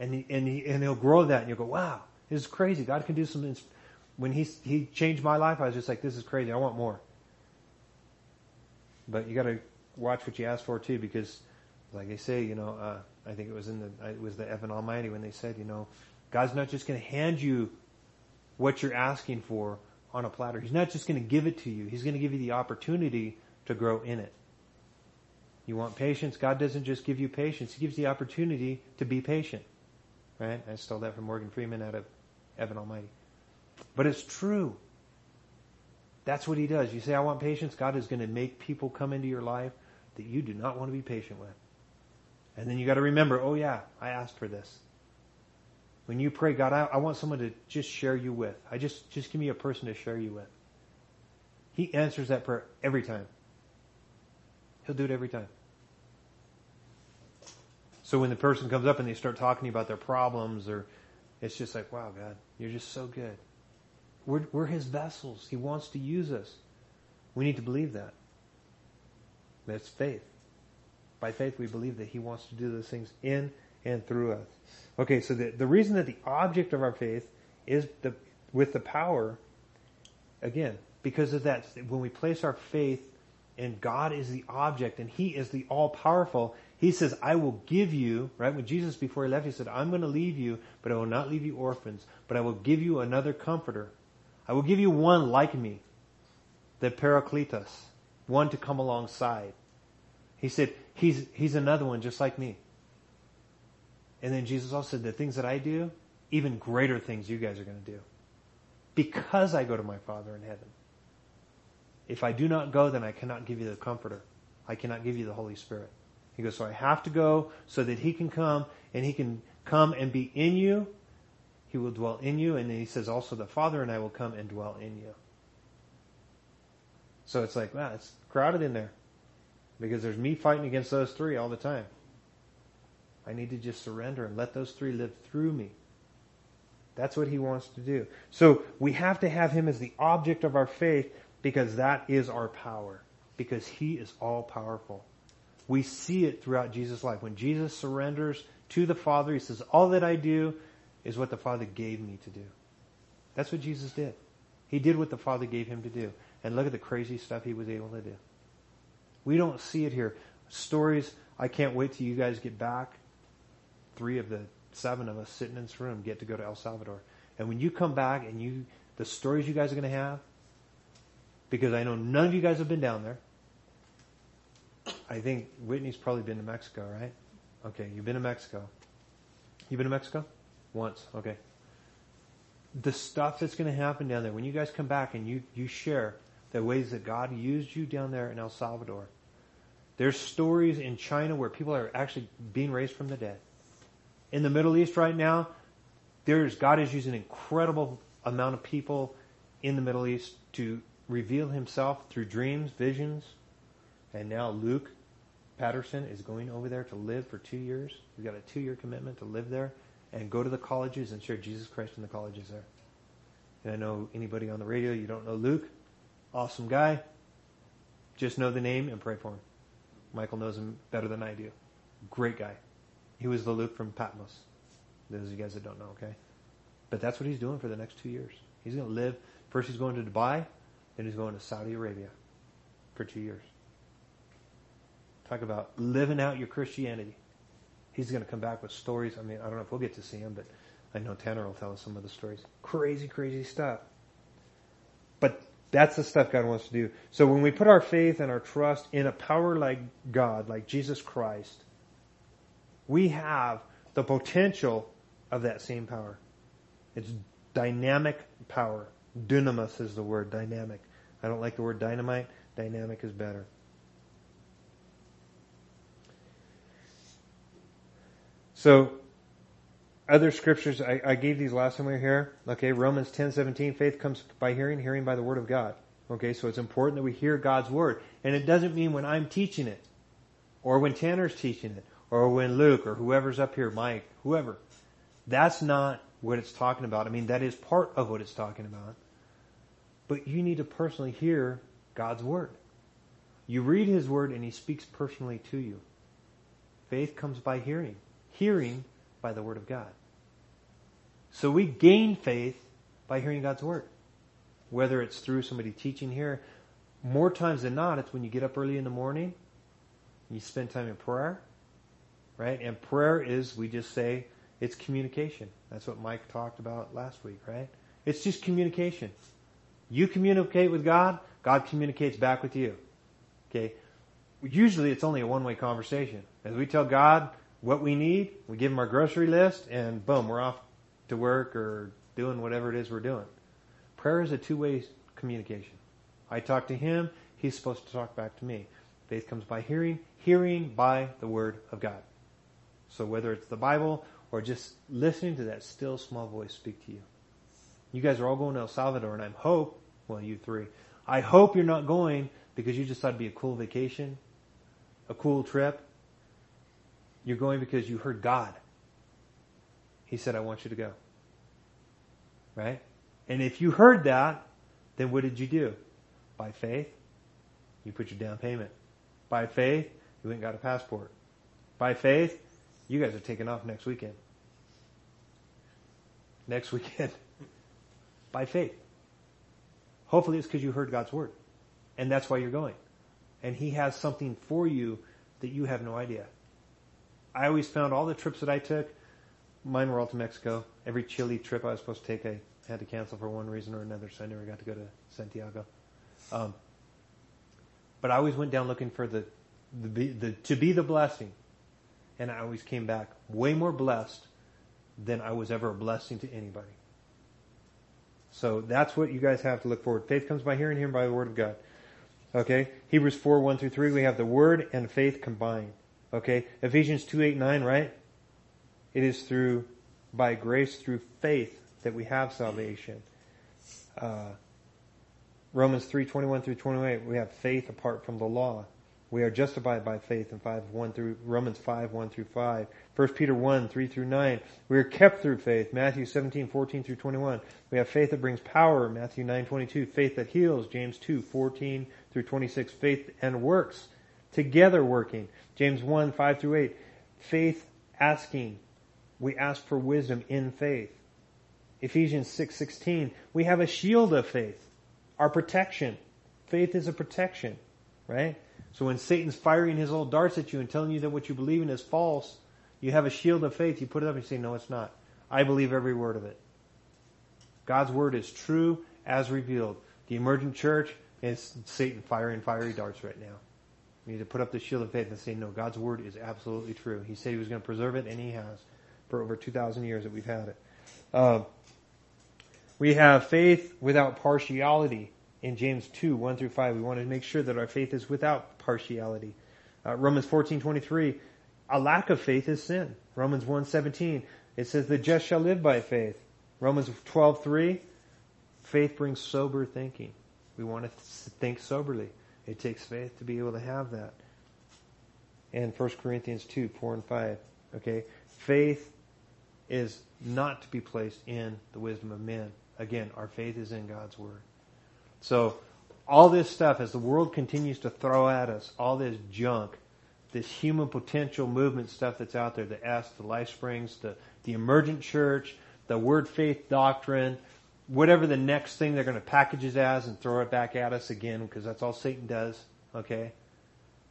And, he, and, he, and he'll grow that and you'll go, wow, this is crazy. God can do some. When he he changed my life, I was just like, this is crazy. I want more. But you got to watch what you ask for too, because like I say, you know, uh, I think it was in the it was the Evan Almighty when they said, you know, God's not just going to hand you what you're asking for on a platter. He's not just going to give it to you. He's going to give you the opportunity to grow in it. You want patience? God doesn't just give you patience. He gives the opportunity to be patient. Right? I stole that from Morgan Freeman out of Evan Almighty. But it's true. That's what he does. You say, I want patience. God is going to make people come into your life that you do not want to be patient with. And then you got to remember, oh yeah, I asked for this. When you pray, God, I, I, want someone to just share you with. I just, just give me a person to share you with. He answers that prayer every time. He'll do it every time. So when the person comes up and they start talking about their problems or it's just like, wow, God, you're just so good. We're, we're His vessels. He wants to use us. We need to believe that. That's faith. By faith, we believe that He wants to do those things in and through us. Okay, so the, the reason that the object of our faith is the, with the power, again, because of that, when we place our faith in God is the object and He is the all powerful, he says, I will give you, right? When Jesus, before he left, he said, I'm going to leave you, but I will not leave you orphans, but I will give you another comforter. I will give you one like me, the Paracletus, one to come alongside. He said, he's, he's another one just like me. And then Jesus also said, the things that I do, even greater things you guys are going to do. Because I go to my Father in heaven. If I do not go, then I cannot give you the Comforter. I cannot give you the Holy Spirit. He goes, so I have to go so that He can come and He can come and be in you. He will dwell in you. And then He says also the Father and I will come and dwell in you. So it's like, wow, it's crowded in there. Because there's me fighting against those three all the time. I need to just surrender and let those three live through me. That's what he wants to do. So we have to have him as the object of our faith because that is our power. Because he is all powerful. We see it throughout Jesus' life. When Jesus surrenders to the Father, he says, all that I do is what the Father gave me to do. That's what Jesus did. He did what the Father gave him to do. And look at the crazy stuff he was able to do. We don't see it here. Stories, I can't wait till you guys get back. Three of the seven of us sitting in this room get to go to El Salvador. And when you come back and you, the stories you guys are going to have, because I know none of you guys have been down there. I think Whitney's probably been to Mexico, right? Okay, you've been to Mexico. You've been to Mexico? Once, okay. The stuff that's going to happen down there, when you guys come back and you, you share the ways that God used you down there in El Salvador, there's stories in China where people are actually being raised from the dead. In the Middle East right now, there's, God is using an incredible amount of people in the Middle East to reveal himself through dreams, visions. And now Luke Patterson is going over there to live for two years. He's got a two year commitment to live there and go to the colleges and share Jesus Christ in the colleges there. And I know anybody on the radio, you don't know Luke. Awesome guy. Just know the name and pray for him. Michael knows him better than I do. Great guy. He was the Luke from Patmos. Those of you guys that don't know, okay? But that's what he's doing for the next two years. He's going to live. First, he's going to Dubai, then he's going to Saudi Arabia for two years. Talk about living out your Christianity. He's going to come back with stories. I mean, I don't know if we'll get to see him, but I know Tanner will tell us some of the stories. Crazy, crazy stuff. But that's the stuff God wants to do. So when we put our faith and our trust in a power like God, like Jesus Christ, we have the potential of that same power. It's dynamic power. Dunamis is the word, dynamic. I don't like the word dynamite. Dynamic is better. So, other scriptures, I, I, gave these last time we were here. Okay, Romans ten seventeen, faith comes by hearing, hearing by the word of God. Okay, so it's important that we hear God's word. And it doesn't mean when I'm teaching it, or when Tanner's teaching it, or when Luke, or whoever's up here, Mike, whoever. That's not what it's talking about. I mean, that is part of what it's talking about. But you need to personally hear God's word. You read his word and he speaks personally to you. Faith comes by hearing. Hearing by the word of God. So we gain faith by hearing God's word. Whether it's through somebody teaching here, more times than not, it's when you get up early in the morning, you spend time in prayer, right? And prayer is, we just say, it's communication. That's what Mike talked about last week, right? It's just communication. You communicate with God, God communicates back with you. Okay? Usually it's only a one-way conversation. As we tell God what we need, we give him our grocery list, and boom, we're off to work or doing whatever it is we're doing. Prayer is a two-way communication. I talk to him, he's supposed to talk back to me. Faith comes by hearing, hearing by the word of God. So whether it's the Bible or just listening to that still small voice speak to you. You guys are all going to El Salvador, and I hope, well, you three, I hope you're not going because you just thought it'd be a cool vacation, a cool trip. You're going because you heard God. He said, I want you to go. Right? And if you heard that, then what did you do? By faith, you put your down payment. By faith, you went and got a passport. By faith, you guys are taking off next weekend. Next weekend by faith. Hopefully it's because you heard God's word. And that's why you're going. And He has something for you that you have no idea. I always found all the trips that I took, mine were all to Mexico. Every Chile trip I was supposed to take, I, had to cancel for one reason or another, so I never got to go to Santiago. Um, but I always went down looking for the, the, the to be the blessing, and I always came back way more blessed than I was ever a blessing to anybody. So that's what you guys have to look forward. Faith comes by hearing, hearing by the word of God. Okay? Hebrews 4, 1 through 3, we have the word and faith combined. Okay? Ephesians 2, 8, 9, right? It is through, by grace through faith that we have salvation. Uh, Romans 3, 21 through 28, we have faith apart from the law. We are justified by faith in 5, 1 through, Romans 5, 1 through 5. 1 Peter 1, 3 through 9. We are kept through faith. Matthew 17, 14 through 21. We have faith that brings power. Matthew 9, 22. Faith that heals. James 2, 14 through 26. Faith and works. Together working. James 1, 5 through 8. Faith asking. We ask for wisdom in faith. Ephesians 6, We have a shield of faith. Our protection. Faith is a protection, right? So when Satan's firing his little darts at you and telling you that what you believe in is false, you have a shield of faith. You put it up and you say, no, it's not. I believe every word of it. God's word is true as revealed. The emergent church is Satan firing fiery darts right now. You need to put up the shield of faith and say, no, God's word is absolutely true. He said he was going to preserve it, and he has for over 2,000 years that we've had it. Uh, we have faith without partiality in James 2, 1 through 5. We want to make sure that our faith is without partiality. Uh, Romans 14, 23. A lack of faith is sin. Romans 1, 17. It says the just shall live by faith. Romans 12, 3. Faith brings sober thinking. We want to think soberly. It takes faith to be able to have that. And 1 Corinthians 2, 4 and 5. Okay? Faith is not to be placed in the wisdom of men. Again, our faith is in God's Word. So, all this stuff, as the world continues to throw at us, all this junk, this human potential movement stuff that's out there, the S, the Life Springs, the, the emergent church, the word faith doctrine, whatever the next thing they're going to package it as and throw it back at us again, because that's all Satan does, okay?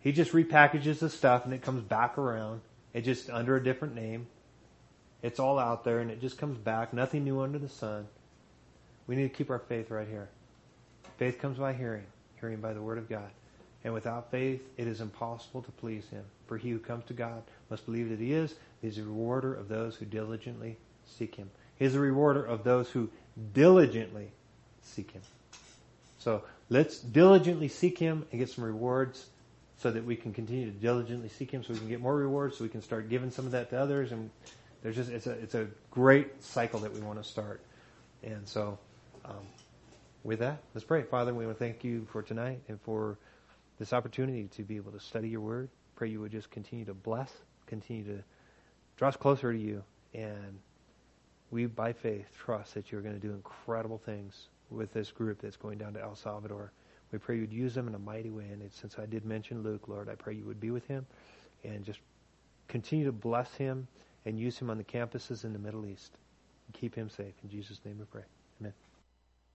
He just repackages the stuff and it comes back around. It just under a different name. It's all out there and it just comes back. Nothing new under the sun. We need to keep our faith right here. Faith comes by hearing, hearing by the word of God. And without faith, it is impossible to please him. For he who comes to God must believe that he is, he is a rewarder of those who diligently seek him. He is a rewarder of those who diligently seek him. So let's diligently seek him and get some rewards so that we can continue to diligently seek him so we can get more rewards so we can start giving some of that to others and there's just it's a it's a great cycle that we want to start. And so um, with that, let's pray. Father, we want to thank you for tonight and for this opportunity to be able to study your word. Pray you would just continue to bless, continue to draw us closer to you. And we, by faith, trust that you're going to do incredible things with this group that's going down to El Salvador. We pray you'd use them in a mighty way. And since I did mention Luke, Lord, I pray you would be with him and just continue to bless him and use him on the campuses in the Middle East. And keep him safe. In Jesus' name we pray. Amen.